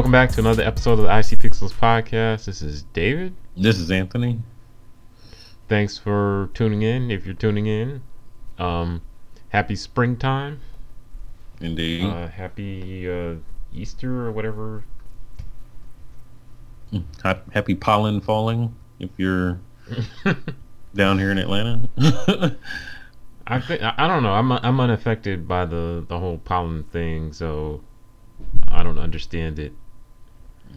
Welcome back to another episode of the IC Pixels podcast. This is David. This is Anthony. Thanks for tuning in. If you're tuning in, um, happy springtime. Indeed. Uh, happy uh, Easter or whatever. Happy pollen falling if you're down here in Atlanta. I think I I don't know. I'm I'm unaffected by the the whole pollen thing, so I don't understand it.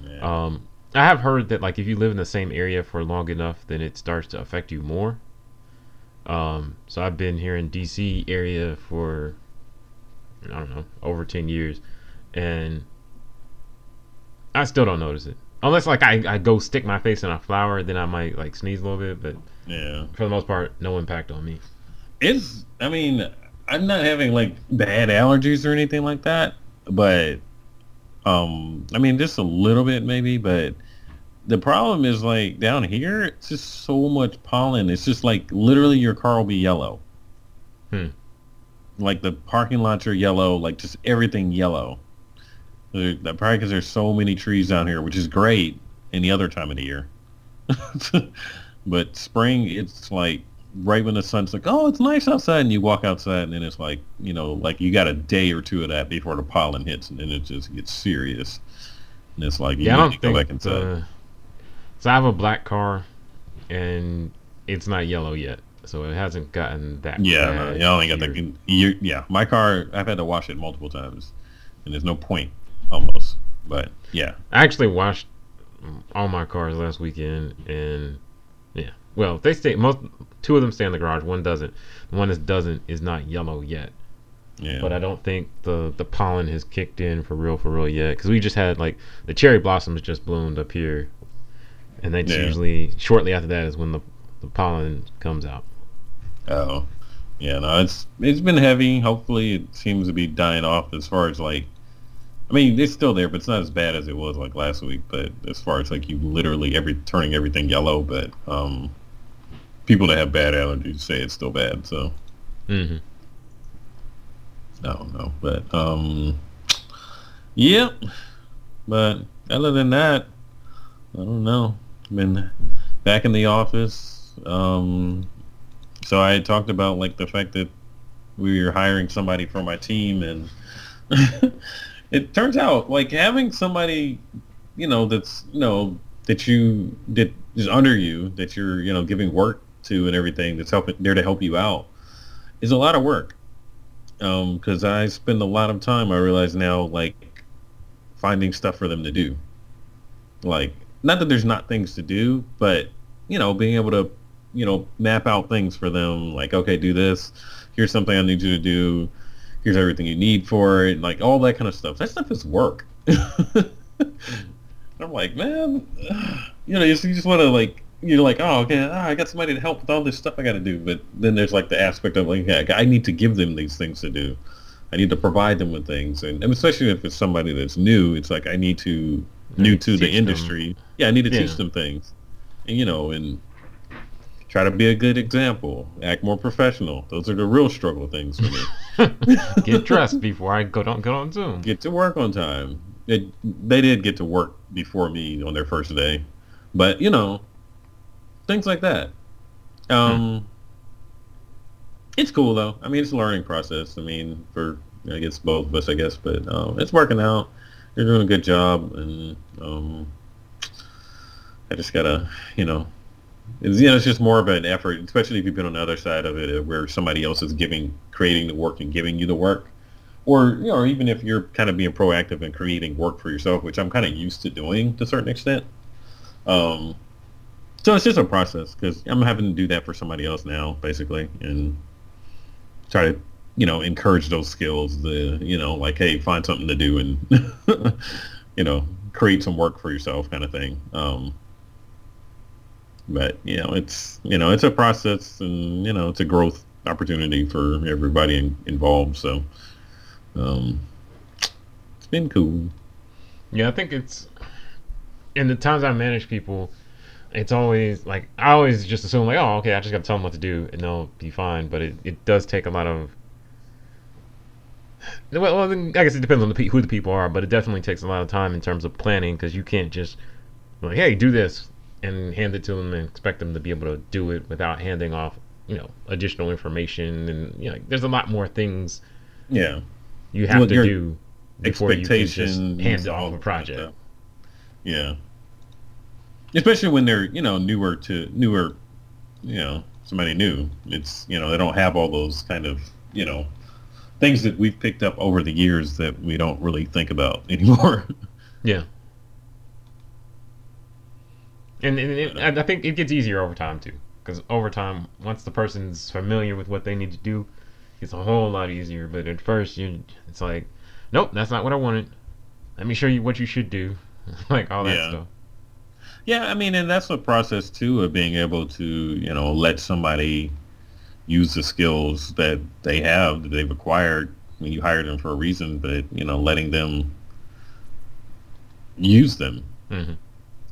Yeah. Um, I have heard that like if you live in the same area for long enough, then it starts to affect you more. Um, so I've been here in DC area for I don't know over ten years, and I still don't notice it. Unless like I, I go stick my face in a flower, then I might like sneeze a little bit. But yeah. for the most part, no impact on me. It's, I mean, I'm not having like bad allergies or anything like that, but, um, I mean, just a little bit maybe, but the problem is like down here, it's just so much pollen. It's just like literally your car will be yellow. Hmm. Like the parking lots are yellow, like just everything yellow. That- Probably because there's so many trees down here, which is great any other time of the year. but spring, it's like right when the sun's like, oh, it's nice outside, and you walk outside, and then it's like, you know, like you got a day or two of that before the pollen hits, and then it just gets serious. And it's like, Yeah, I don't think. back inside. the- so I have a black car, and it's not yellow yet, so it hasn't gotten that. Yeah, no, ain't got that. You, yeah, my car, I've had to wash it multiple times, and there's no point, almost. But yeah, I actually washed all my cars last weekend, and yeah, well, they stay. Most two of them stay in the garage. One doesn't. The one that doesn't is not yellow yet. yeah, But I don't think the the pollen has kicked in for real, for real yet. Because we just had like the cherry blossoms just bloomed up here, and that's Yeah. usually shortly after that is when the the pollen comes out. oh, yeah. No, it's it's been heavy. Hopefully, it seems to be dying off as far as like. I mean, it's still there, but it's not as bad as it was like last week. But as far as like you literally every turning everything yellow, but um, people that have bad allergies say it's still bad. So hmm I don't know, but um, yeah. But other than that, I don't know. Been back in the office. Um, so I talked about like the fact that we were hiring somebody for my team, and it turns out like having somebody, you know, that's you know that you that is under you, that you're you know giving work to and everything, that's helping there to help you out, is a lot of work um, because I spend a lot of time. I realize now, like finding stuff for them to do. Like, not that there's not things to do, but you know, being able to, you know, map out things for them. Like, okay, do this. Here's something I need you to do. Here's everything you need for it. Like all that kind of stuff. That stuff is work. I'm like, man, you know, you just, you just want to like, you're like, oh, okay, ah, I got somebody to help with all this stuff I got to do. But then there's like the aspect of like, yeah, I need to give them these things to do. I need to provide them with things, and, and especially if it's somebody that's new, it's like I need to new to the Teach them. industry. Yeah, I need to Yeah. teach them things, and you know, and try to be a good example, act more professional. Those are the real struggle things for me. Get dressed before I go on go on Zoom. get to work on time. It, they did get to work before me on their first day, but you know, things like that. Um, it's cool though. I mean, it's a learning process. I mean, for I guess both of us, I guess, but um, it's working out. They're doing a good job, and um, I just gotta, you know, it's, you know, it's just more of an effort, especially if you've been on the other side of it, uh, where somebody else is giving, creating the work and giving you the work or you know, even if you're kind of being proactive and creating work for yourself, which I'm kind of used to doing to a certain extent. Um, so it's just a process because I'm having to do that for somebody else now, basically, and try to you know encourage those skills. The you know like hey, find something to do and you know create some work for yourself, kind of thing. Um, but you know it's you know it's a process and you know it's a growth opportunity for everybody in, involved. So. Um, it's been cool. Yeah, I think it's in the times I manage people, it's always like I always just assume like, oh, okay, I just got to tell them what to do and they'll be fine. But it, it does take a lot of well, I guess it depends on the pe- who the people are, but it definitely takes a lot of time in terms of planning because you can't just like, hey, do this and hand it to them and expect them to be able to do it without handing off, you know, additional information and you know, there's a lot more things Yeah. you have Well, to do before you can just Expectations. hand off a project. Yeah. Especially when they're, you know, newer to newer, you know, somebody new. It's, you know, they don't have all those kind of, you know, things that we've picked up over the years that we don't really think about anymore. Yeah. And, and it, I think it gets easier over time too, because over time, once the person's familiar with what they need to do, it's a whole lot easier. But at first, you it's like, nope, that's not what I wanted. Let me show you what you should do, like all that Yeah. stuff. Yeah, I mean, and that's a process too of being able to, you know, let somebody use the skills that they have that they've acquired. I mean, you hired them for a reason, but you know, letting them use them hmm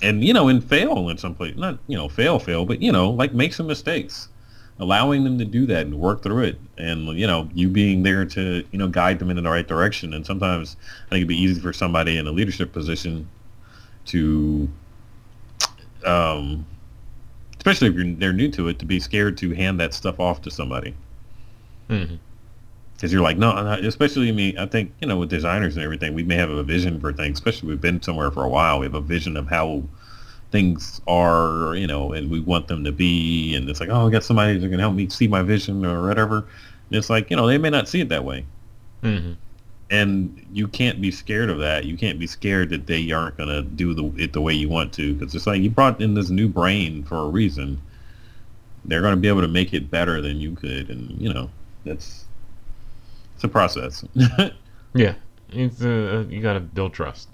and you know, and fail in some place. Not you know, fail, fail, but you know, like make some mistakes, allowing them to do that and work through it, and you know, you being there to you know guide them in the right direction. And sometimes I think it'd be easy for somebody in a leadership position to, um, especially if you're they're new to it, to be scared to hand that stuff off to somebody because you're like, no, especially me. I think you know, with designers and everything, we may have a vision for things. Especially we've been somewhere for a while, we have a vision of how things are, you know, and we want them to be. And it's like, oh, I got somebody that can help me see my vision or whatever. And it's like, you know, they may not see it that way, hmm and you can't be scared of that. You can't be scared that they aren't going to do the, it the way you want to, because it's like you brought in this new brain for a reason. They're going to be able to make it better than you could, and you know, that's it's a process. Yeah, it's uh, you got to build trust,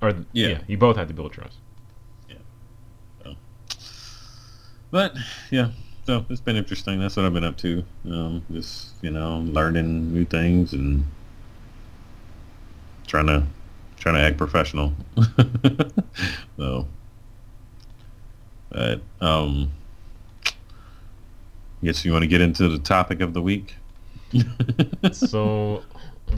or Yeah. yeah. you both have to build trust. Yeah. But yeah, so it's been interesting. That's what I've been up to. Um, just you know, learning new things and trying to trying to act professional. so, but um, guess you want to get into the topic of the week. so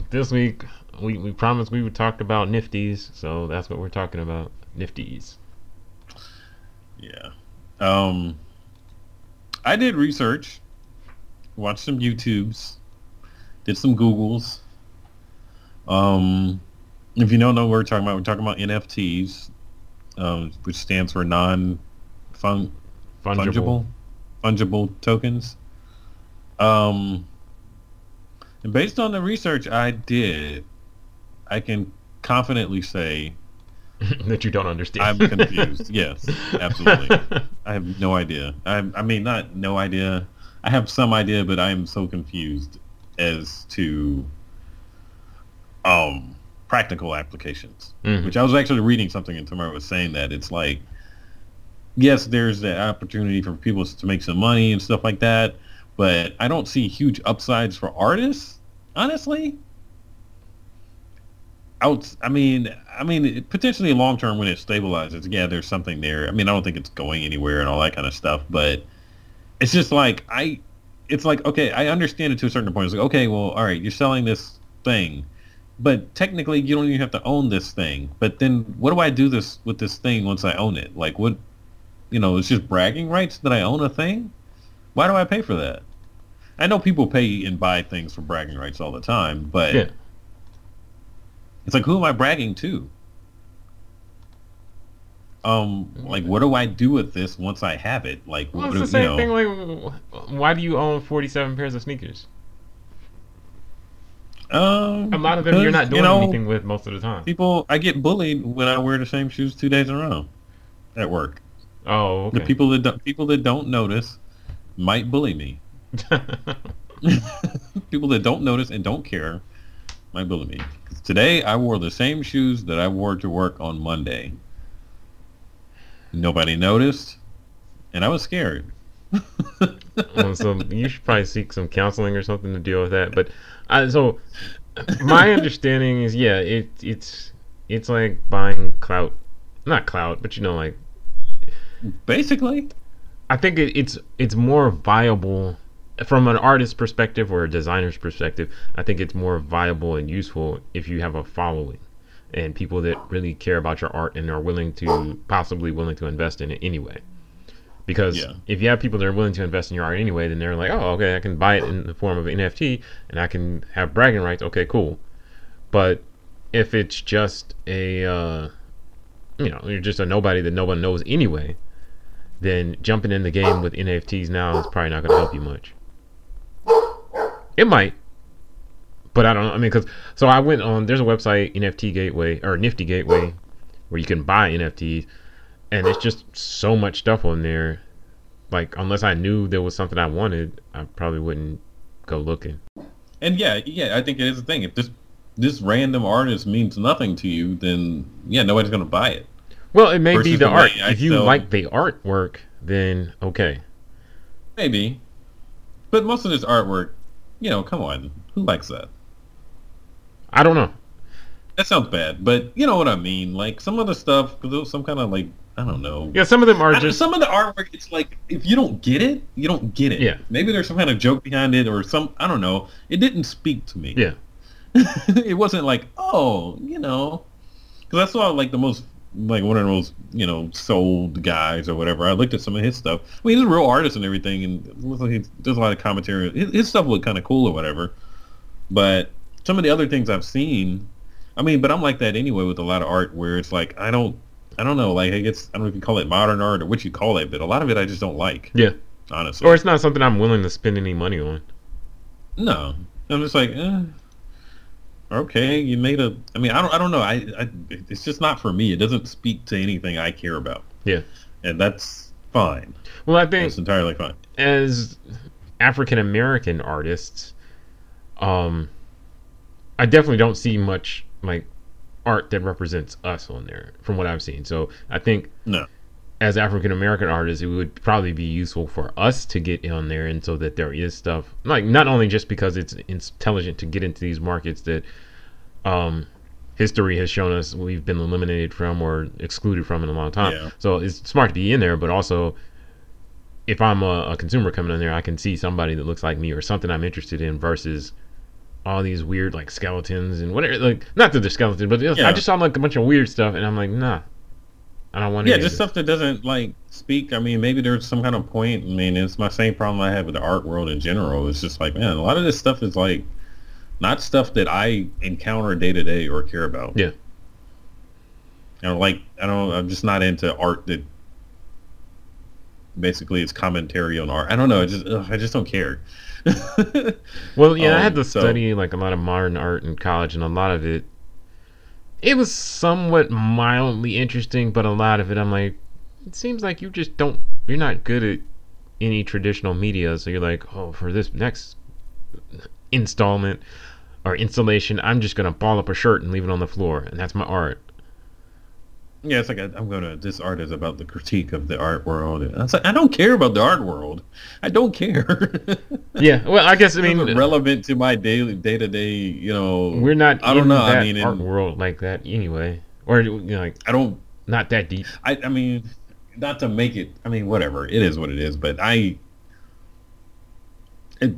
this week we, we promised we would talk about nifties so that's what we're talking about nifties Yeah. Um, I did research, watched some YouTubes, did some Googles. Um, if you don't know what we're talking about, we're talking about NFTs, um, which stands for non fungible fungible fungible tokens. Um, and based on the research I did, I can confidently say that you don't understand I'm confused. yes, absolutely. I have no idea. I, I mean, not no idea. I have some idea, but I am so confused as to um practical applications. Mhm. Which I was actually reading something and tomorrow was saying that it's like, yes, there's the opportunity for people to make some money and stuff like that, but I don't see huge upsides for artists, honestly. Out, I mean, I mean, potentially long term when it stabilizes, yeah, there's something there. I mean, I don't think it's going anywhere and all that kind of stuff, but it's just like I, it's like okay, I understand it to a certain point. It's like okay, well, all right, you're selling this thing, but technically you don't even have to own this thing. But then what do I do this with this thing once I own it? Like what, you know, it's just bragging rights that I own a thing. Why do I pay for that? I know people pay and buy things for bragging rights all the time, but yeah it's like, who am I bragging to? Um, like, what do I do with this once I have it? Like, well, what it's do, the you same know? thing like why do you own 47 pairs of sneakers Um, a lot of them you're not doing you know, anything with most of the time People, I get bullied when I wear the same shoes two days in a row at work. oh The people that don't, people that don't notice might bully me. people that don't notice and don't care might bully me. Today I wore the same shoes that I wore to work on Monday. Nobody noticed, and I was scared. well, so you should probably seek some counseling or something to deal with that. But uh, so my understanding is, yeah, it it's it's like buying clout, not clout, but you know, like Basically, I think it, it's it's more viable from an artist's perspective or a designer's perspective, I think it's more viable and useful if you have a following and people that really care about your art and are willing to possibly willing to invest in it anyway. Because Yeah. if you have people that are willing to invest in your art anyway, then they're like, oh, okay, I can buy it in the form of an NFT and I can have bragging rights. Okay, cool. But if it's just a, uh, you know, you're just a nobody that no one knows anyway, then jumping in the game with NFTs now is probably not going to help you much. It might, but I don't know. I mean, because so I went on. There's a website, NFT Gateway or Nifty Gateway, where you can buy NFTs, and it's just so much stuff on there. Like unless I knew there was something I wanted, I probably wouldn't go looking. And yeah, yeah, I think it is a thing. If this this random artist means nothing to you, then yeah, nobody's gonna buy it. Well, it may be the the art. I If you like the artwork, then okay. Maybe, but most of this artwork, you know, come on, who likes that? I don't know. That sounds bad, but you know what I mean. Like some of the stuff, some kind of like I don't know. Yeah, some of them are I- just some of the artwork, it's like if you don't get it, you don't get it. Yeah. Maybe there's some kind of joke behind it, or some I don't know. It didn't speak to me. yeah. it wasn't like oh, you know, because I saw like the most like one of those you know sold guys or whatever. I looked at some of his stuff. I mean, he's a real artist and everything, and it looks like he does a lot of commentary. His, his stuff looked kind of cool or whatever. But some of the other things I've seen, I mean, but I'm like that anyway with a lot of art where it's like I don't. I don't know, like I guess I don't know if you call it modern art or what you call it, but a lot of it I just don't like. Yeah. honestly. Or it's not something I'm willing to spend any money on. No, I'm just like, eh, okay, you made a. I mean, I don't, I don't know. I, I, it's just not for me. It doesn't speak to anything I care about, Yeah. and that's fine. Well, I think That's entirely fine. as African American artists, um, I definitely don't see much like art that represents us on there from what I've seen. So I think No, as African American artists, it would probably be useful for us to get on there, and so that there is stuff like not only just because it's intelligent to get into these markets that um, history has shown us we've been eliminated from or excluded from in a long time. Yeah. So it's smart to be in there, but also if I'm a, a consumer coming in there, I can see somebody that looks like me or something I'm interested in versus all these weird like skeletons and whatever. Like not that they're skeletons, but Yeah. I just saw like a bunch of weird stuff, and I'm like, nah, I don't want. to. yeah, just this. stuff that doesn't like speak. I mean, maybe there's some kind of point. I mean, it's my same problem I have with the art world in general. It's just like, man, a lot of this stuff is like not stuff that I encounter day to day or care about. Yeah. You know, like I don't. I'm just not into art that basically it's commentary on art. I don't know. I just ugh, I just don't care. Well, yeah, I had Um, to so- study like a lot of modern art in college, and a lot of it, it was somewhat mildly interesting, but a lot of it, I'm like, it seems like you just don't, you're not good at any traditional media, so you're like, oh, for this next installment or installation, I'm just gonna ball up a shirt and leave it on the floor, and that's my art. Yeah, it's like I, I'm gonna. This art is about the critique of the art world. And I was like, I don't care about the art world. I don't care. Yeah, well, I guess I mean, relevant to my daily, day to day. You know, we're not I don't in know, I mean, in- art world like that anyway, or you know, like I don't. not that deep. I, I mean, not to make it. I mean, whatever. It is what it is. But I,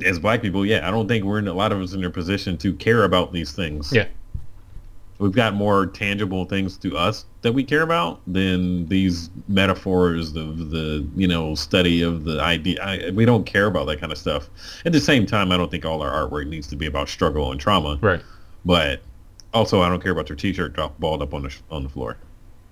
as black people, yeah, I don't think we're in a lot of us in a position to care about these things. Yeah. We've got more tangible things to us that we care about than these metaphors of the, you know, study of the idea. I, we don't care about that kind of stuff. At the same time, I don't think all our artwork needs to be about struggle and trauma. Right. But also, I don't care about your T-shirt drop balled up on the sh- on the floor.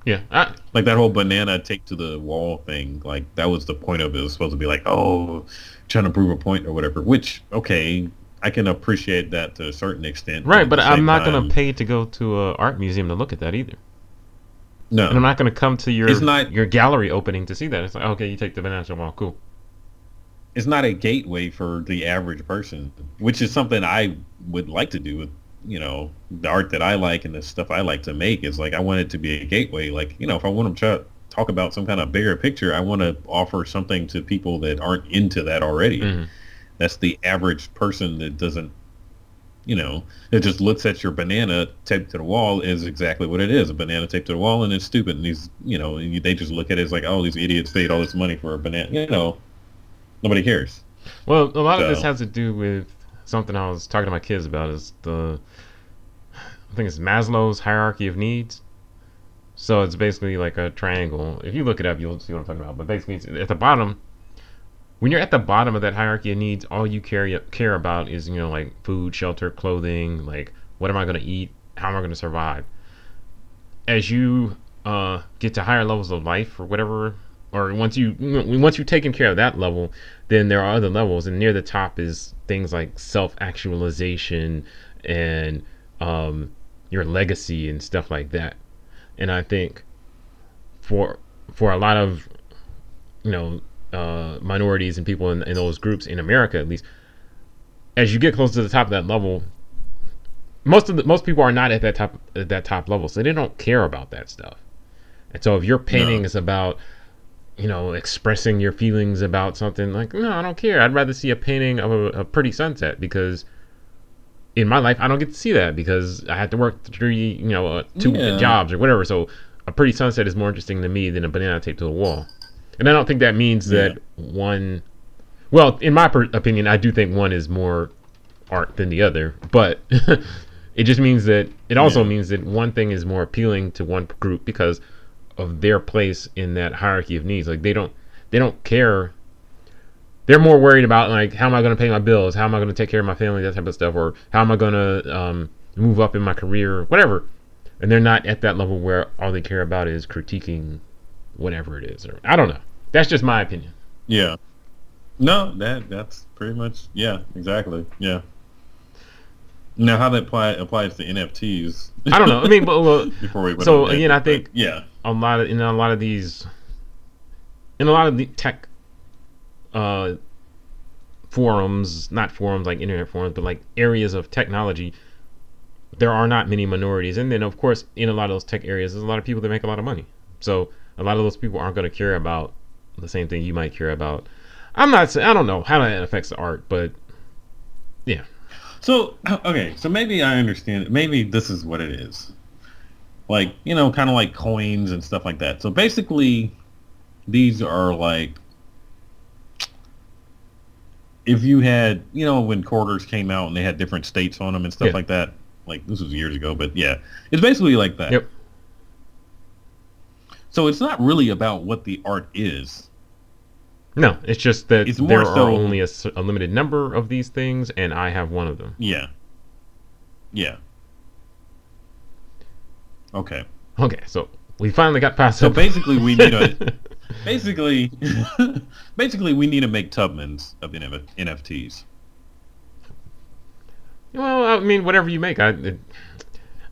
Yeah. I, Like that whole banana taped to the wall thing. Like that was the point of it. It was supposed to be like, oh, trying to prove a point or whatever. Which okay, I can appreciate that to a certain extent. Right, at but I'm not gonna pay to go to an art museum to look at that either, No, and I'm not gonna come to your It's not- your gallery opening to see that. It's like okay, you take the banana wall, cool. it's not a gateway for the average person, which is something I would like to do with you know the art that I like and the stuff I like to make. Is like I want it to be a gateway. Like you know, if I want to talk about some kind of bigger picture, I want to offer something to people that aren't into that already. Mhm. That's the average person that doesn't, you know, that just looks at your banana taped to the wall is exactly what it is. A banana taped to the wall and it's stupid. And these, you know, and they just look at it as like, oh, these idiots paid all this money for a banana. You know, nobody cares. Well, a lot of this has to do with something I was talking to my kids about. Is the I think it's Maslow's hierarchy of needs. So it's basically like a triangle. If you look it up, you'll see what I'm talking about. But basically, it's at the bottom. When you're at the bottom of that hierarchy of needs, all you care care about is you know like food, shelter, clothing. Like what am I going to eat? How am I going to survive? As you uh, get to higher levels of life or whatever, or once you once you've taken care of that level, then there are other levels, and near the top is things like self actualization and um, your legacy and stuff like that. And I think for for a lot of you know uh, minorities and people in, in those groups in America, at least, as you get close to the top of that level, most of the most people are not at that top at that top level, so they don't care about that stuff. And so if your painting No. is about you know expressing your feelings about something like no i don't care i'd rather see a painting of a, a pretty sunset because in my life i don't get to see that because i have to work three you know uh, two Yeah. jobs or whatever so a pretty sunset is more interesting to me than a banana taped to the wall and i don't think that means that Yeah. one well in my per- opinion i do think one is more art than the other but it just means that it also Yeah. means that one thing is more appealing to one group because of their place in that hierarchy of needs. Like they don't they don't care. They're more worried about like how am I going to pay my bills, how am I going to take care of my family, that type of stuff, or how am I going to um, move up in my career, whatever. And they're not at that level where all they care about is critiquing whatever it is. Or I don't know. That's just my opinion. Yeah. No, that that's pretty much yeah, exactly. Yeah. Now, how that apply, applies to NFTs? I don't know. I mean, but well, Before we went So, again, I but, think- yeah, a lot of in a lot of these in a lot of the tech uh forums not forums like internet forums but like areas of technology there are not many minorities and then of course in a lot of those tech areas there's a lot of people that make a lot of money so a lot of those people aren't going to care about the same thing you might care about i'm not saying i don't know how that affects the art but yeah So okay, so maybe I understand. it. Maybe this is what it is. Like you know, kind of like coins and stuff like that. So basically, these are like if you had you know when quarters came out and they had different states on them and stuff Yeah. like that. Like this was years ago, but yeah, it's basically like that. Yep. So it's not really about what the art is. no it's just that It's there are so- only a limited number of these things and i have one of them Yeah. Yeah. Okay. Okay, so we finally got past. So basically, we need a basically basically we need to make Tubmans of NF- NFTs. well, I mean, whatever you make, I, it,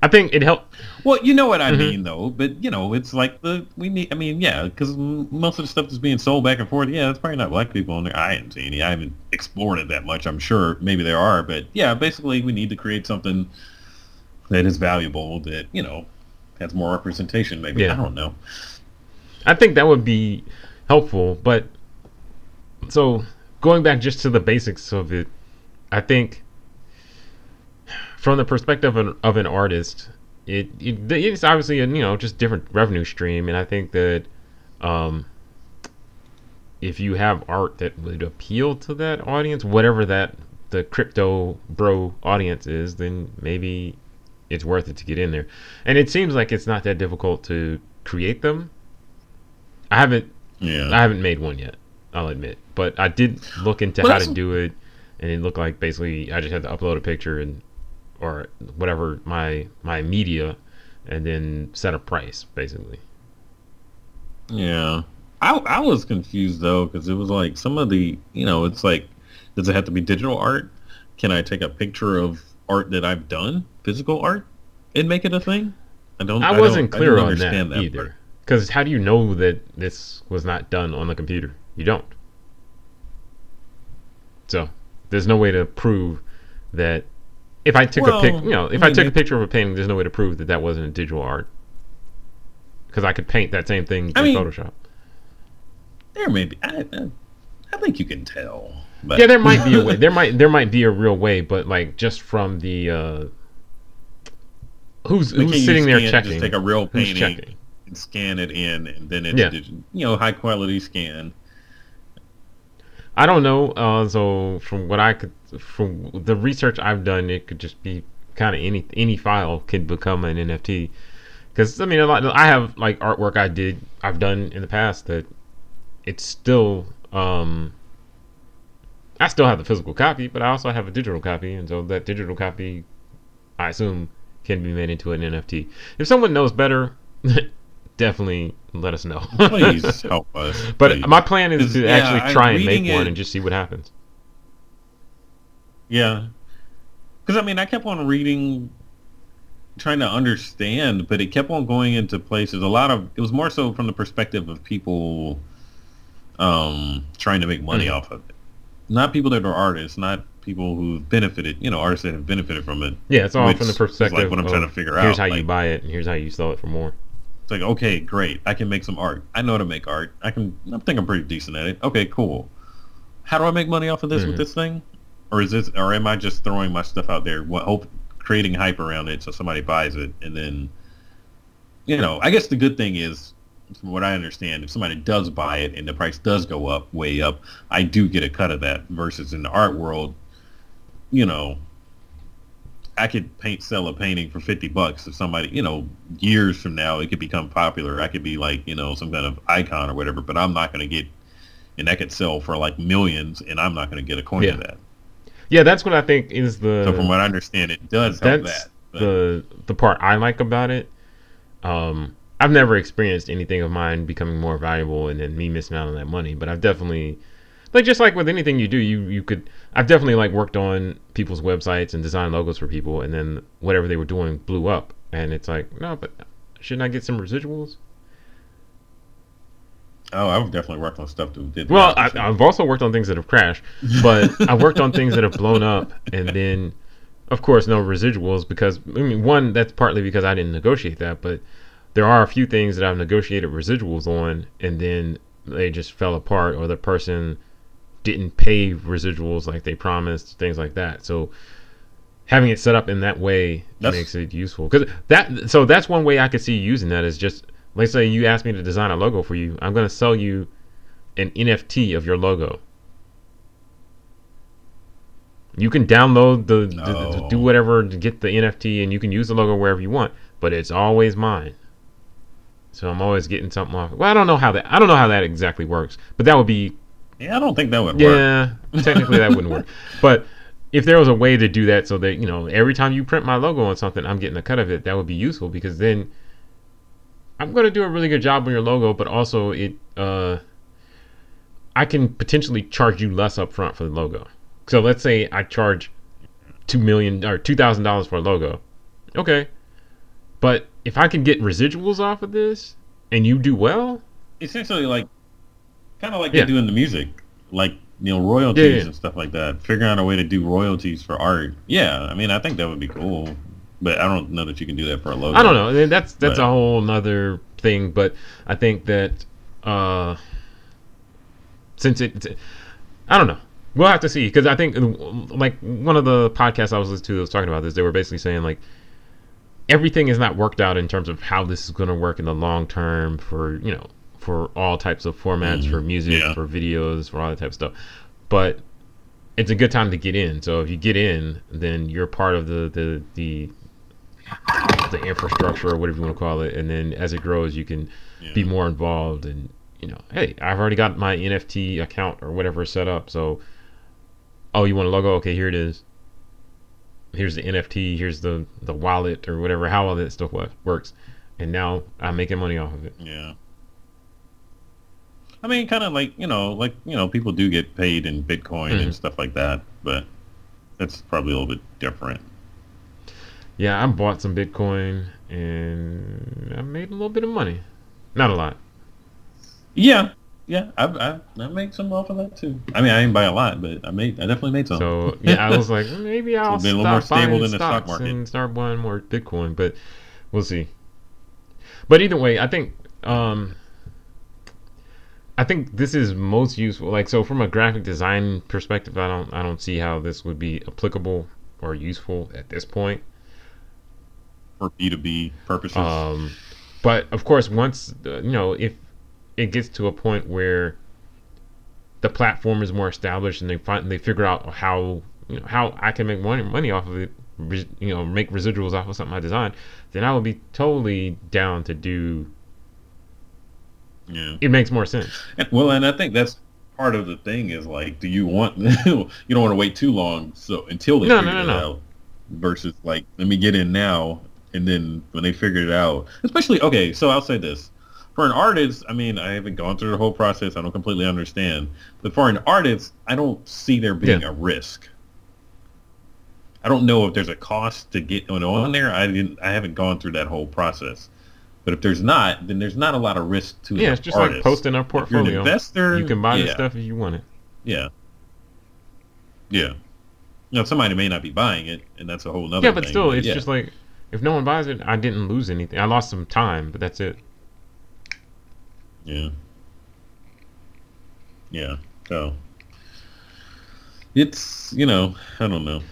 I think it helped. Well, you know what I Mhm. mean, though. But you know, it's like the we need. I mean, yeah, because most of the stuff that's being sold back and forth, yeah, it's probably not black people on there. I haven't seen any. I haven't explored it that much. I'm sure maybe there are, but yeah, basically, we need to create something that is valuable that you know has more representation. Maybe Yeah. I don't know. I think that would be helpful, but so going back just to the basics of it, I think from the perspective of an, of an artist, it, it it's obviously a you know just different revenue stream, and I think that um, if you have art that would appeal to that audience, whatever that the crypto bro audience is, then maybe it's worth it to get in there. And it seems like it's not that difficult to create them. I haven't Yeah. I haven't made one yet. I'll admit, but I did look into Well, how to do it, and it looked like basically I just had to upload a picture and or whatever my my media, and then set a price basically. Yeah. I I was confused though because it was like some of the you know it's like does it have to be digital art? Can I take a picture of art that I've done, physical art, and make it a thing? I don't. I don't- wasn't clear didn't on understand that, part. either. Because how do you know that this was not done on the computer? You don't. So there's no way to prove that if I took a pic, you know, if I I took a picture of a painting, there's no way to prove that that wasn't a digital art. Because I could paint that same thing I in mean- Photoshop. There may be. I, I, think you can tell. But Yeah, there might be a way. There might there might be a real way, but like just from the uh, who's who's you sitting there checking? Just take a real painting and scan it in, and then it's Yeah. you know high quality scan. I don't know. Uh, so from what I could, from the research I've done, it could just be kind of any any file could become an NFT. Because I mean, a lot. I have like artwork I did, I've done in the past that it's still. um I still have the physical copy, but I also have a digital copy, and so that digital copy, I assume, can be made into an NFT. If someone knows better, definitely let us know. Please help us. But please. my plan is to yeah, actually I'm try and make reading one and just see what happens. Yeah. Because, I mean, I kept on reading, trying to understand, but it kept on going into places. A lot of, it was more so from the perspective of people um, trying to make money Mhm. off of it. Not people that are artists, not people who've benefited, you know, artists that have benefited from it. Yeah, it's all from the is like perspective. what I'm of, trying to figure Here's out, how you buy it, and here's how you sell it for more. It's like, okay, great. I can make some art. I know how to make art. I can, I think I'm pretty decent at it. Okay, cool. How do I make money off of this Mhm. with this thing? Or is this, or am I just throwing my stuff out there, what, hope, creating hype around it so somebody buys it and then, you know, I guess the good thing is, from what I understand, if somebody does buy it and the price does go up, way up, I do get a cut of that versus in the art world, you know, I could paint sell a painting for fifty bucks if somebody, you know, years from now it could become popular. I could be like, you know, some kind of icon or whatever, but I'm not going to get, and that could sell for like millions, and I'm not going to get a coin Yeah. of that. Yeah, that's what I think is the. So from what I understand, it does help that. But, the the part I like about it. Um, I've never experienced anything of mine becoming more valuable and then me missing out on that money, but I've definitely, like just like with anything you do, you you could. I've definitely like worked on people's websites and designed logos for people, and then whatever they were doing blew up, and it's like no, but shouldn't I get some residuals? oh, I've definitely worked on stuff that did. Well, I, I've also worked on things that have crashed, but I've worked on things that have blown up, and then, of course, no residuals because I mean, one that's partly because I didn't negotiate that, but there are a few things that I've negotiated residuals on, and then they just fell apart, or the person didn't pay residuals like they promised, things like that. So having it set up in that way That's- makes it useful because that. So that's one way I could see using that is just. Let's say you ask me to design a logo for you. I'm going to sell you an NFT of your logo. You can download the, the- the- do whatever to get the NFT, and you can use the logo wherever you want. But it's always mine. So I'm always getting something off. Well, I don't know how that. I don't know how that exactly works, but that would be yeah, I don't think that would work. yeah. Technically, that wouldn't work. But if there was a way to do that, so that you know, every time you print my logo on something, I'm getting a cut of it. That would be useful because then I'm going to do a really good job on your logo, but also it, uh, I can potentially charge you less upfront for the logo. So let's say I charge two million or two thousand dollars for a logo. Okay, but if I can get residuals off of this and you do well, Essentially, like, kind of like Yeah. they do in the music, like you know, royalties Yeah, yeah. and stuff like that. Figuring out a way to do royalties for art. Yeah, I mean, I think that would be cool, but I don't know that you can do that for a logo. I don't know. I mean, That's that's But- a whole nother thing. But I think that uh, since it, I don't know. We'll have to see because I think like one of the podcasts I was listening to was talking about this. They were basically saying like everything is not worked out in terms of how this is going to work in the long term for you know for all types of formats for mm-hmm. music Yeah. for videos for all that type of stuff. But it's a good time to get in. So if you get in, then you're part of the the the the infrastructure or whatever you want to call it and then as it grows you can be more involved and you know hey i've already got my nft account or whatever set up so oh you want a logo okay here it is here's the nft here's the the wallet or whatever how all that stuff wo- works and now i'm making money off of it Yeah. I mean, kind of like you know, like you know, people do get paid in Bitcoin Mhm. and stuff like that, but that's probably a little bit different. yeah i bought some bitcoin and i made a little bit of money not a lot Yeah, yeah, I I, I made some off of that too. I mean, I didn't buy a lot, but I made I definitely made some. So yeah, I was like, maybe I'll be a little more stop stable buying than the stock stocks market. and start buying more Bitcoin. But we'll see. But either way, I think um, I think this is most useful. Like so, from a graphic design perspective, I don't I don't see how this would be applicable or useful at this point. for B two B purposes. Um, but of course, once uh, you know, if it gets to a point where the platform is more established and they find they figure out how you know how I can make money money off of it, you know, make residuals off of something I designed, then I would be totally down to do. Yeah. It makes more sense. Well, and I think that's part of the thing is like, do you want you don't want to wait too long so until they No, figure no, it no. out versus like let me get in now and then when they figure it out, especially okay. So I'll say this. For an artist, I mean, I haven't gone through the whole process. I don't completely understand. But for an artist, I don't see there being Yeah. a risk. I don't know if there's a cost to get on on there. I didn't. I haven't gone through that whole process. But if there's not, then there's not a lot of risk to Yeah, the it's just artist. like posting a If you're an portfolio. investor, You can buy yeah, the stuff if you want it. Yeah. Yeah. Now somebody may not be buying it, and that's a whole nother Yeah, but thing, still, it's yeah. just like if no one buys it, I didn't lose anything. I lost some time, but that's it. Yeah. Yeah. So it's you know I don't know.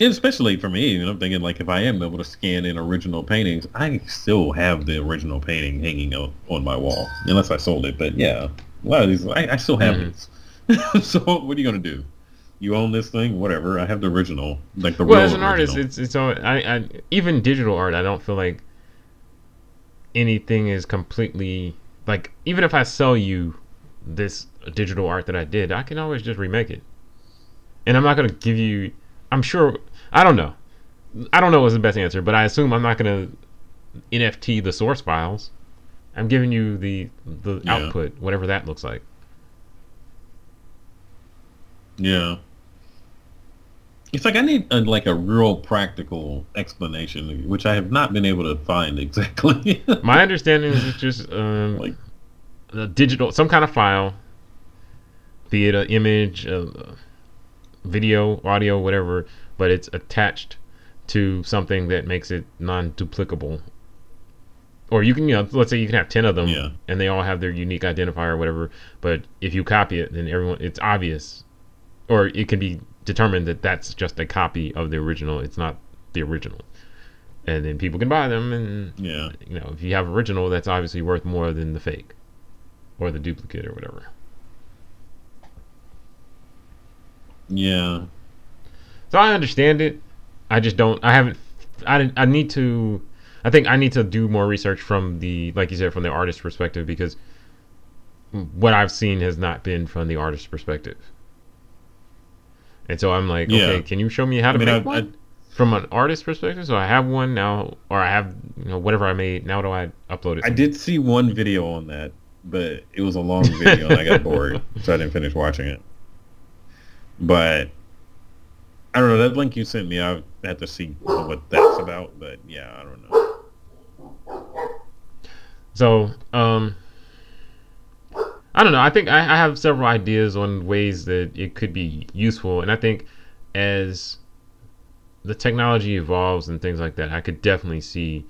Especially for me, and I'm thinking like if I am able to scan in original paintings, I still have the original painting hanging out on my wall, unless I sold it. But yeah, a lot of these I, I still have Mhm. it. so what are you gonna do? You own this thing, whatever. I have the original, like the Well, real as an artist, it's it's all, I, I even digital art. I don't feel like anything is completely like even if I sell you this digital art that I did, I can always just remake it. And I'm not gonna give you. I'm sure. I don't know. I don't know what's the best answer, but I assume I'm not gonna NFT the source files. I'm giving you the the Yeah. output, whatever that looks like. Yeah. It's like I need a, like a real practical explanation, which I have not been able to find exactly. My understanding is it's just um, Like- a digital, some kind of file, be it an image, a video, audio, whatever, but it's attached to something that makes it non-duplicable. Or you can, you know, let's say you can have ten of them, Yeah. and they all have their unique identifier or whatever. But if you copy it, then everyone, it's obvious, or it can be determined that that's just a copy of the original. It's not the original, and then people can buy them and yeah. you know, if you have original, that's obviously worth more than the fake or the duplicate or whatever. Yeah. So I understand it. I just don't. I haven't. I didn't- I need to. I think I need to do more research from the, like you said, from the artist perspective because what I've seen has not been from the artist perspective. And so I'm like, Yeah. okay, can you show me how to I mean, make I- one from an artist perspective? So I have one now, or I have you know whatever I made. Now do I upload it? I did see one video on that, but it was a long video and I got bored, so I didn't finish watching it. But I don't know that link you sent me. I have to see what that's about, but yeah, I don't know. So, um, I don't know. I think I, I have several ideas on ways that it could be useful, and I think as the technology evolves and things like that, I could definitely see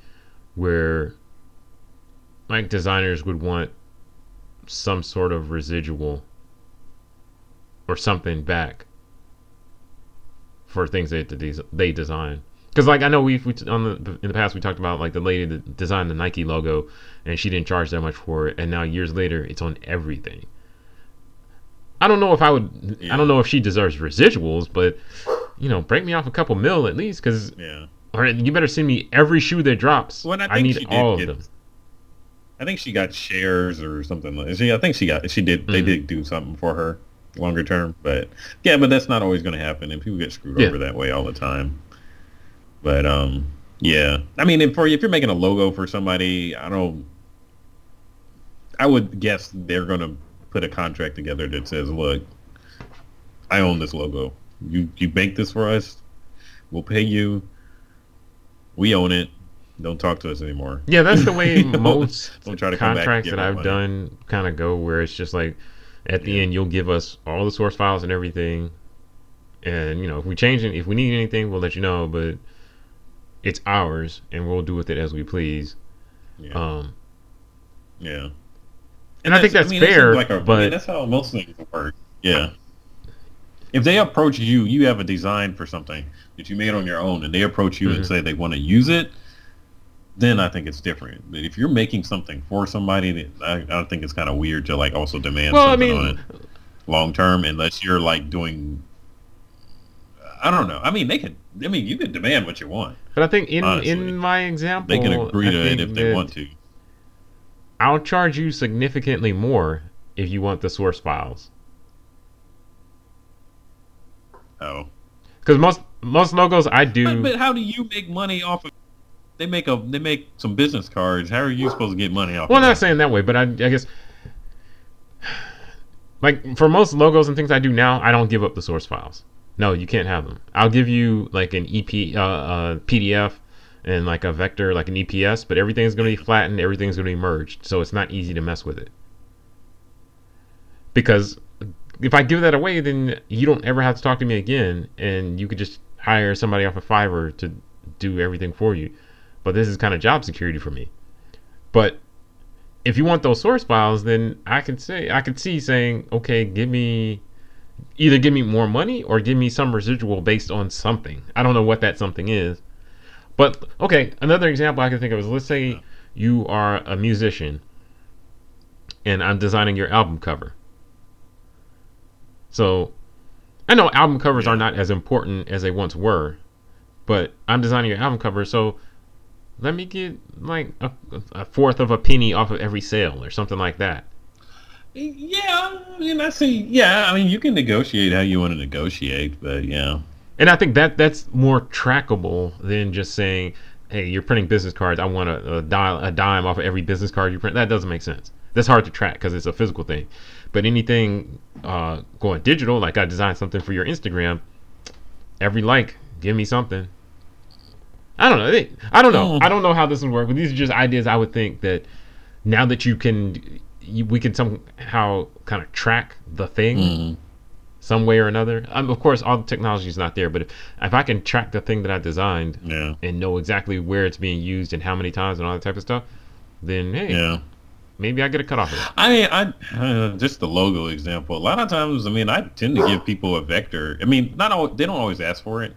where like designers would want some sort of residual or something back for things that they des- they design. Because like I know we've we, on the in the past we talked about like the lady that designed the Nike logo and she didn't charge that much for it, and now years later it's on everything. I don't know if I would. I don't know if she deserves residuals, but you know, break me off a couple mil at least, because Yeah. or you better send me every shoe that drops. Well, I I, think need she did all of get- them. I think she got shares or something like. She, I think she got. She did. They Mhm. did do something for her longer term, but yeah, but that's not always going to happen, and people get screwed Yeah. over that way all the time. But um, yeah. I mean, if for if you're making a logo for somebody, I don't. I would guess they're going to put a contract together that says, "Look, I own this logo. You you make this for us. We'll pay you. We own it. Don't talk to us anymore." Yeah, that's the way most don't try to come back contracts that I've money. done kind of go, where it's just like at the Yeah. end you'll give us all the source files and everything, and you know if we change it, if we need anything, we'll let you know, but it's ours and we'll do with it as we please. Yeah. Um, yeah. and I think that's mean, it seems fair, like a- I mean, but that's how most things work. Yeah. If they approach you, you have a design for something that you made on your own, and they approach you and Mhm. say they want to use it. Then I think it's different. But if you're making something for somebody, I, I think it's kind of weird to like also demand Well, I something mean- on it long term, unless you're like doing. I don't know. I mean, they could. I mean, you could demand what you want. But I think in Honestly. in my example, They can agree to it if they want to. I'll charge you significantly more if you want the source files. Oh, Because most most logos I do. but, but how do you make money off of? They make a they make some business cards. How are you supposed to get money off? Well, of not that? saying that way, but I, I guess like for most logos and things I do now, I don't give up the source files. No, you can't have them. I'll give you like an EP, uh, uh, PDF, and like a vector, like an EPS, but everything's going to be flattened. Everything's going to be merged, so it's not easy to mess with it. Because if I give that away, then you don't ever have to talk to me again, and you could just hire somebody off of Fiverr to do everything for you. But this is kind of job security for me. But if you want those source files, then I can say I could see saying, okay, give me either give me more money or give me some residual based on something. I don't know what that something is. But okay, another example I can think of is let's say you are a musician and I'm designing your album cover. So I know album covers Yeah. are not as important as they once were, but I'm designing your album cover, so let me get like a, a fourth of a penny off of every sale or something like that. Yeah, I mean, I see. Yeah, I mean, you can negotiate how you want to negotiate, but yeah, And I think that that's more trackable than just saying, "Hey, you're printing business cards. I want a, a, dime, a dime off of every business card you print." That doesn't make sense. That's hard to track because it's a physical thing. But anything uh, going digital, like I designed something for your Instagram, every like, give me something. I don't know. I don't know. Hmm. I don't know how this would work, but these are just ideas I would think that now that you can, you, we can somehow kind of track the thing Mhm. some way or another. Um, of course, all the technology is not there, but if, if I can track the thing that I designed yeah, and know exactly where it's being used and how many times and all that type of stuff, then hey, yeah. maybe I get a cut off of. I mean, I uh, just the logo example. A lot of times, I mean, I tend to give people a vector. I mean, not all they don't always ask for it,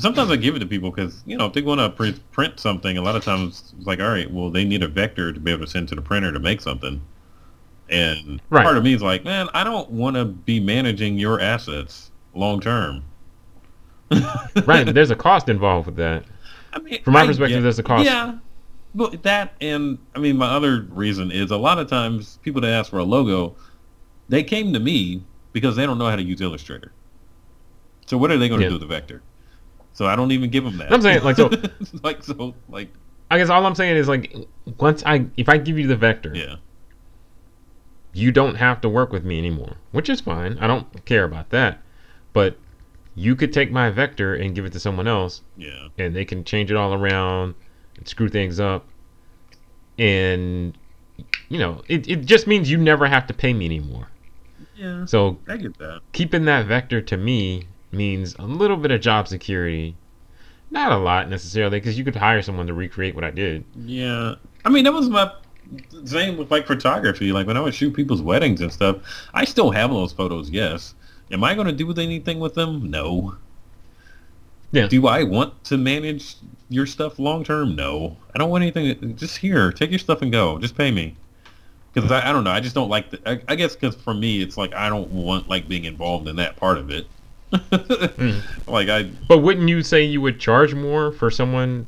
sometimes I give it to people because you know if they want to print, print something, a lot of times it's like, all right, well, they need a vector to be able to send to the printer to make something. And Right. part of me is like, man, I don't want to be managing your assets long term. right, there's a cost involved with that. I mean, From my I perspective, get- there's a cost. Yeah, but that and I mean, my other reason is a lot of times people that ask for a logo, they came to me because they don't know how to use Illustrator. So what are they going to Yeah. do with the vector? So I don't even give them that. I'm saying, like, so- like so, like I guess all I'm saying is like once I if I give you the vector, yeah, you don't have to work with me anymore, which is fine. I don't care about that. But you could take my vector and give it to someone else yeah, and they can change it all around and screw things up. And you know, it, it just means you never have to pay me anymore. yeah. So I get that. keeping that vector to me means a little bit of job security. Not a lot necessarily, because you could hire someone to recreate what I did. Yeah, I mean that was my same with like photography. Like when I would shoot people's weddings and stuff, I still have those photos. Yes. Am I going to do anything with them? No. Yeah. Do I want to manage your stuff long term? No. I don't want anything. Just here, take your stuff and go. Just pay me. Because I, I don't know. I just don't like the. I, I guess because for me, it's like I don't want like being involved in that part of it. Like I, But wouldn't you say you would charge more for someone?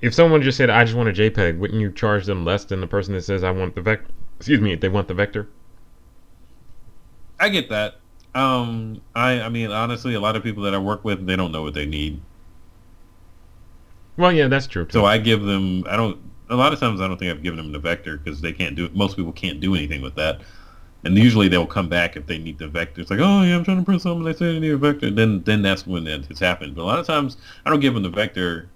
If someone just said, "I just want a JPEG," wouldn't you charge them less than the person that says, "I want the vector"? Excuse me, if they want the vector. I get that. Um, I, I mean, honestly, a lot of people that I work with, they don't know what they need. Well, yeah, that's true. Too. So I give them. I don't. A lot of times, I don't think I've given them the vector because they can't do. it. Most people can't do anything with that. And usually they'll come back if they need the vector. It's like, oh yeah, I'm trying to print something. They say they need a vector. Then then that's when that has happened. But a lot of times, I don't give them the vector.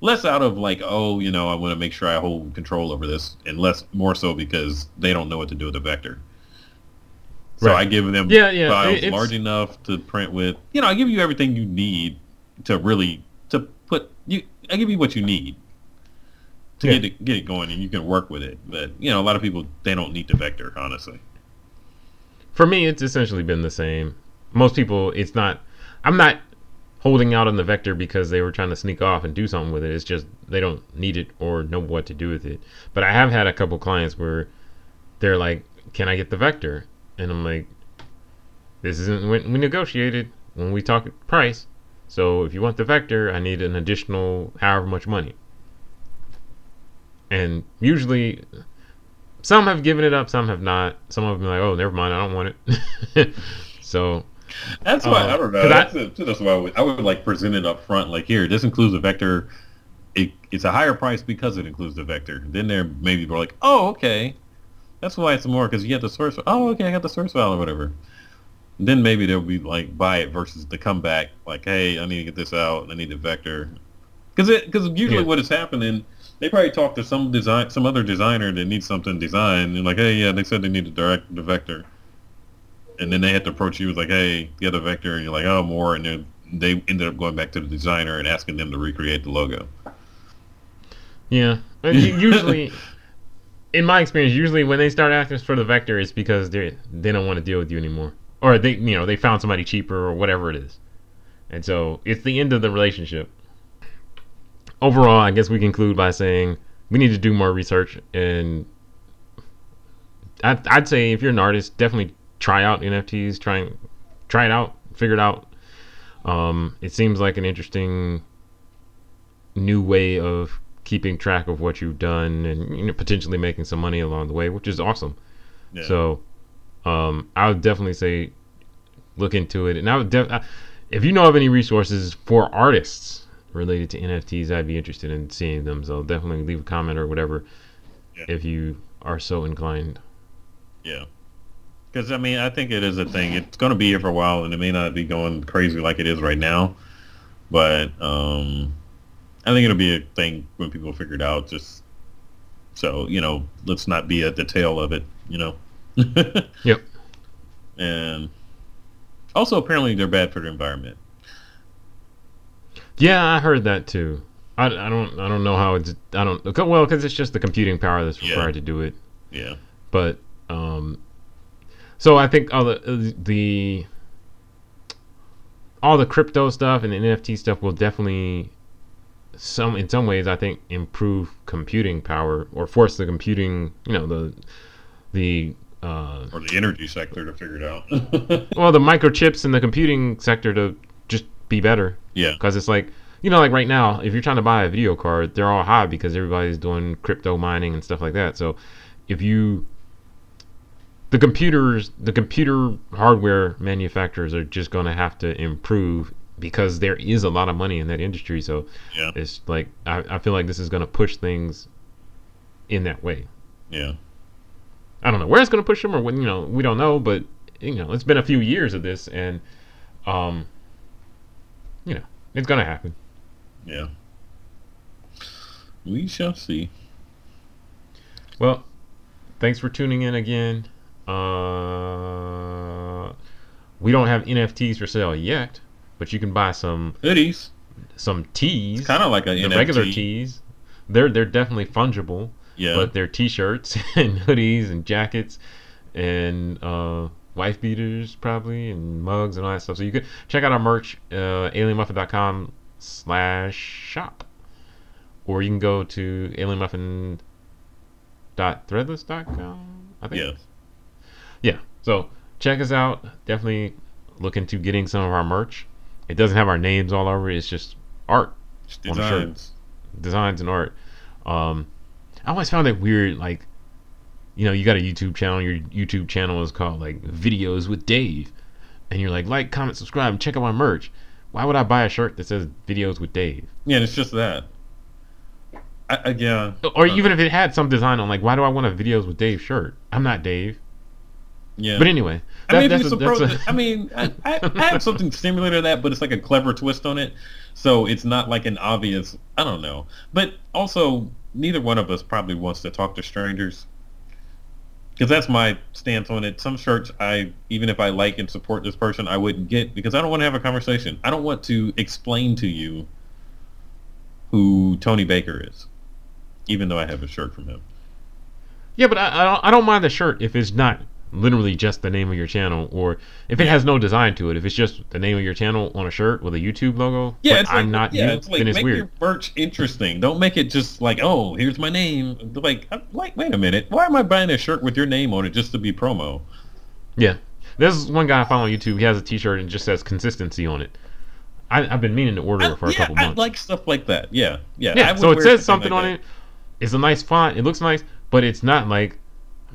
Less out of like, oh, you know, I want to make sure I hold control over this, and less more so because they don't know what to do with the vector. So Right. I give them Yeah, yeah, files it's- large enough to print with. You know, I give you everything you need to really to put you. I give you what you need to Yeah. get it get it going, and you can work with it. But you know, a lot of people they don't need the vector, honestly. For me, it's essentially been the same. Most people, it's not. I'm not holding out on the vector because they were trying to sneak off and do something with it. It's just they don't need it or know what to do with it. But I have had a couple clients where they're like, "Can I get the vector?" And I'm like, "This isn't when we negotiated when we talk price. So if you want the vector, I need an additional however much money." And usually, some have given it up, some have not. Some have been like, "Oh, never mind, I don't want it." so That's why Uh, I don't know. 'cause I- That's, a- that's why I would, I would like present it up front. Like here, this includes a vector. It, it's a higher price because it includes the vector. Then they're maybe they're like, oh, okay, that's why it's more because you get the source. Oh, okay, I got the source file or whatever. Then maybe they'll be like buy it versus the comeback. Like, hey, I need to get this out. I need the vector. Because it because usually Yeah. what is happening, they probably talked to some design some other designer that needs something designed and like, hey, yeah, they said they need to direct the vector and then they had to approach you with like, "Hey, get a vector," and you're like, "Oh, more," and then they ended up going back to the designer and asking them to recreate the logo. Yeah, Uh, usually, in my experience, usually when they start asking for the vector, it's because they they don't want to deal with you anymore, or they you know they found somebody cheaper or whatever it is, and so it's the end of the relationship. Overall, I guess we conclude by saying we need to do more research, and I'd, I'd say if you're an artist, definitely try out NFTs, try and try it out, figure it out. Um, it seems like an interesting new way of keeping track of what you've done and you know, potentially making some money along the way, which is awesome. Yeah. So, um, I would definitely say look into it. And I would, def- I- if you know of any resources for artists related to NFTs, I'd be interested in seeing them. So definitely leave a comment or whatever Yeah. if you are so inclined. yeah, because I mean, I think it is a thing. It's going to be here for a while, and it may not be going crazy like it is right now, but um, I think it'll be a thing when people figure it out. Just so you know, let's not be at the tail of it. You know. Yep. And also, apparently, they're bad for the environment. Yeah, I heard that too. I, I don't I don't know how it's I don't well because it's just the computing power that's Yeah. required to do it. Yeah. but um so i think all the the all the crypto stuff and the nft stuff will definitely some in some ways i think improve computing power or force the computing you know the the uh Or the energy sector to figure it out. well the microchips in the computing sector to be better yeah. because it's like you know like right now if you're trying to buy a video card they're all high because everybody's doing crypto mining and stuff like that so if you the computers the computer hardware manufacturers are just going to have to improve because there is a lot of money in that industry so Yeah. it's like i, I feel like this is going to push things in that way Yeah. i don't know where it's going to push them or when you know we don't know but you know it's been a few years of this and um it's going to happen Yeah. We shall see. Well, thanks for tuning in again. Uh, we don't have NFTs for sale yet, but you can buy some Hoodies. some tees, Kind of like a NFT. regular tees. They're they're definitely fungible, Yeah. but they're t-shirts and hoodies and jackets and uh, wife beaters probably and mugs and all that stuff. So you can check out our merch, uh, alienmuffin.com slash shop, or you can go to alienmuffin.threadless.com. I think. yeah. Yeah. So check us out. Definitely look into getting some of our merch. It doesn't have our names all over it. It's just art, Just On designs. designs, and art. Um, I always found it weird. Like, you know, you got a YouTube channel. Your YouTube channel is called like Videos with Dave, and you're like, like, comment, subscribe, and check out my merch. Why would I buy a shirt that says Videos with Dave? Yeah, it's just that. I, I, yeah. Or Uh, even if it had some design on, like, why do I want a Videos with Dave shirt? I'm not Dave. Yeah. But anyway, I mean, that- if you that's a- that's a- I mean, I, I, I have something similar to that, but it's like a clever twist on it. So it's not like an obvious, I don't know. But also, neither one of us probably wants to talk to strangers. Because that's my stance on it. Some shirts, I even if I like and support this person, I wouldn't get because I don't want to have a conversation. I don't want to explain to you who Tony Baker is, even though I have a shirt from him. Yeah, but I, I don't don't mind the shirt if it's not literally just the name of your channel, or if it has no design to it, if it's just the name of your channel on a shirt with a YouTube logo, Yeah, but it's I'm like, not yeah, you, it's like then it's make weird. your merch interesting. Don't make it just like, oh, here's my name. Like, I'm like, wait a minute, why am I buying a shirt with your name on it just to be promo? Yeah. There's one guy I follow on YouTube. He has a T-shirt and just says consistency on it. I, I've been meaning to order I, it for a yeah, couple I months. like stuff like that. Yeah, yeah. Yeah. So it says something like on that. it. It's a nice font. It looks nice, but it's not like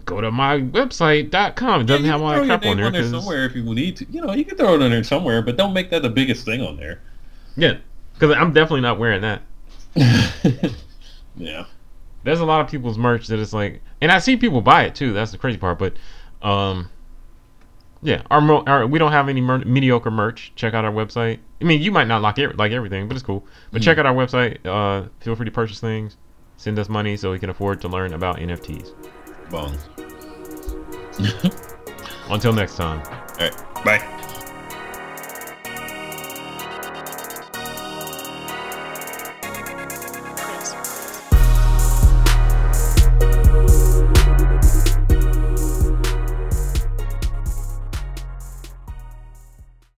go to my website.com. It doesn't yeah, have you all can that crap name on there somewhere if you need to. You know, you can throw it on there somewhere, but don't make that the biggest thing on there. yeah, because I'm definitely not wearing that. yeah. There's a lot of people's merch that it's like, and I see people buy it too. That's the crazy part. But, um, yeah, our, our we don't have any mer- mediocre merch. Check out our website. I mean, you might not like it, like everything, but it's cool. But check out our website. Uh, feel free to purchase things. Send us money so we can afford to learn about NFTs. Bones. Until next time. All right. Bye.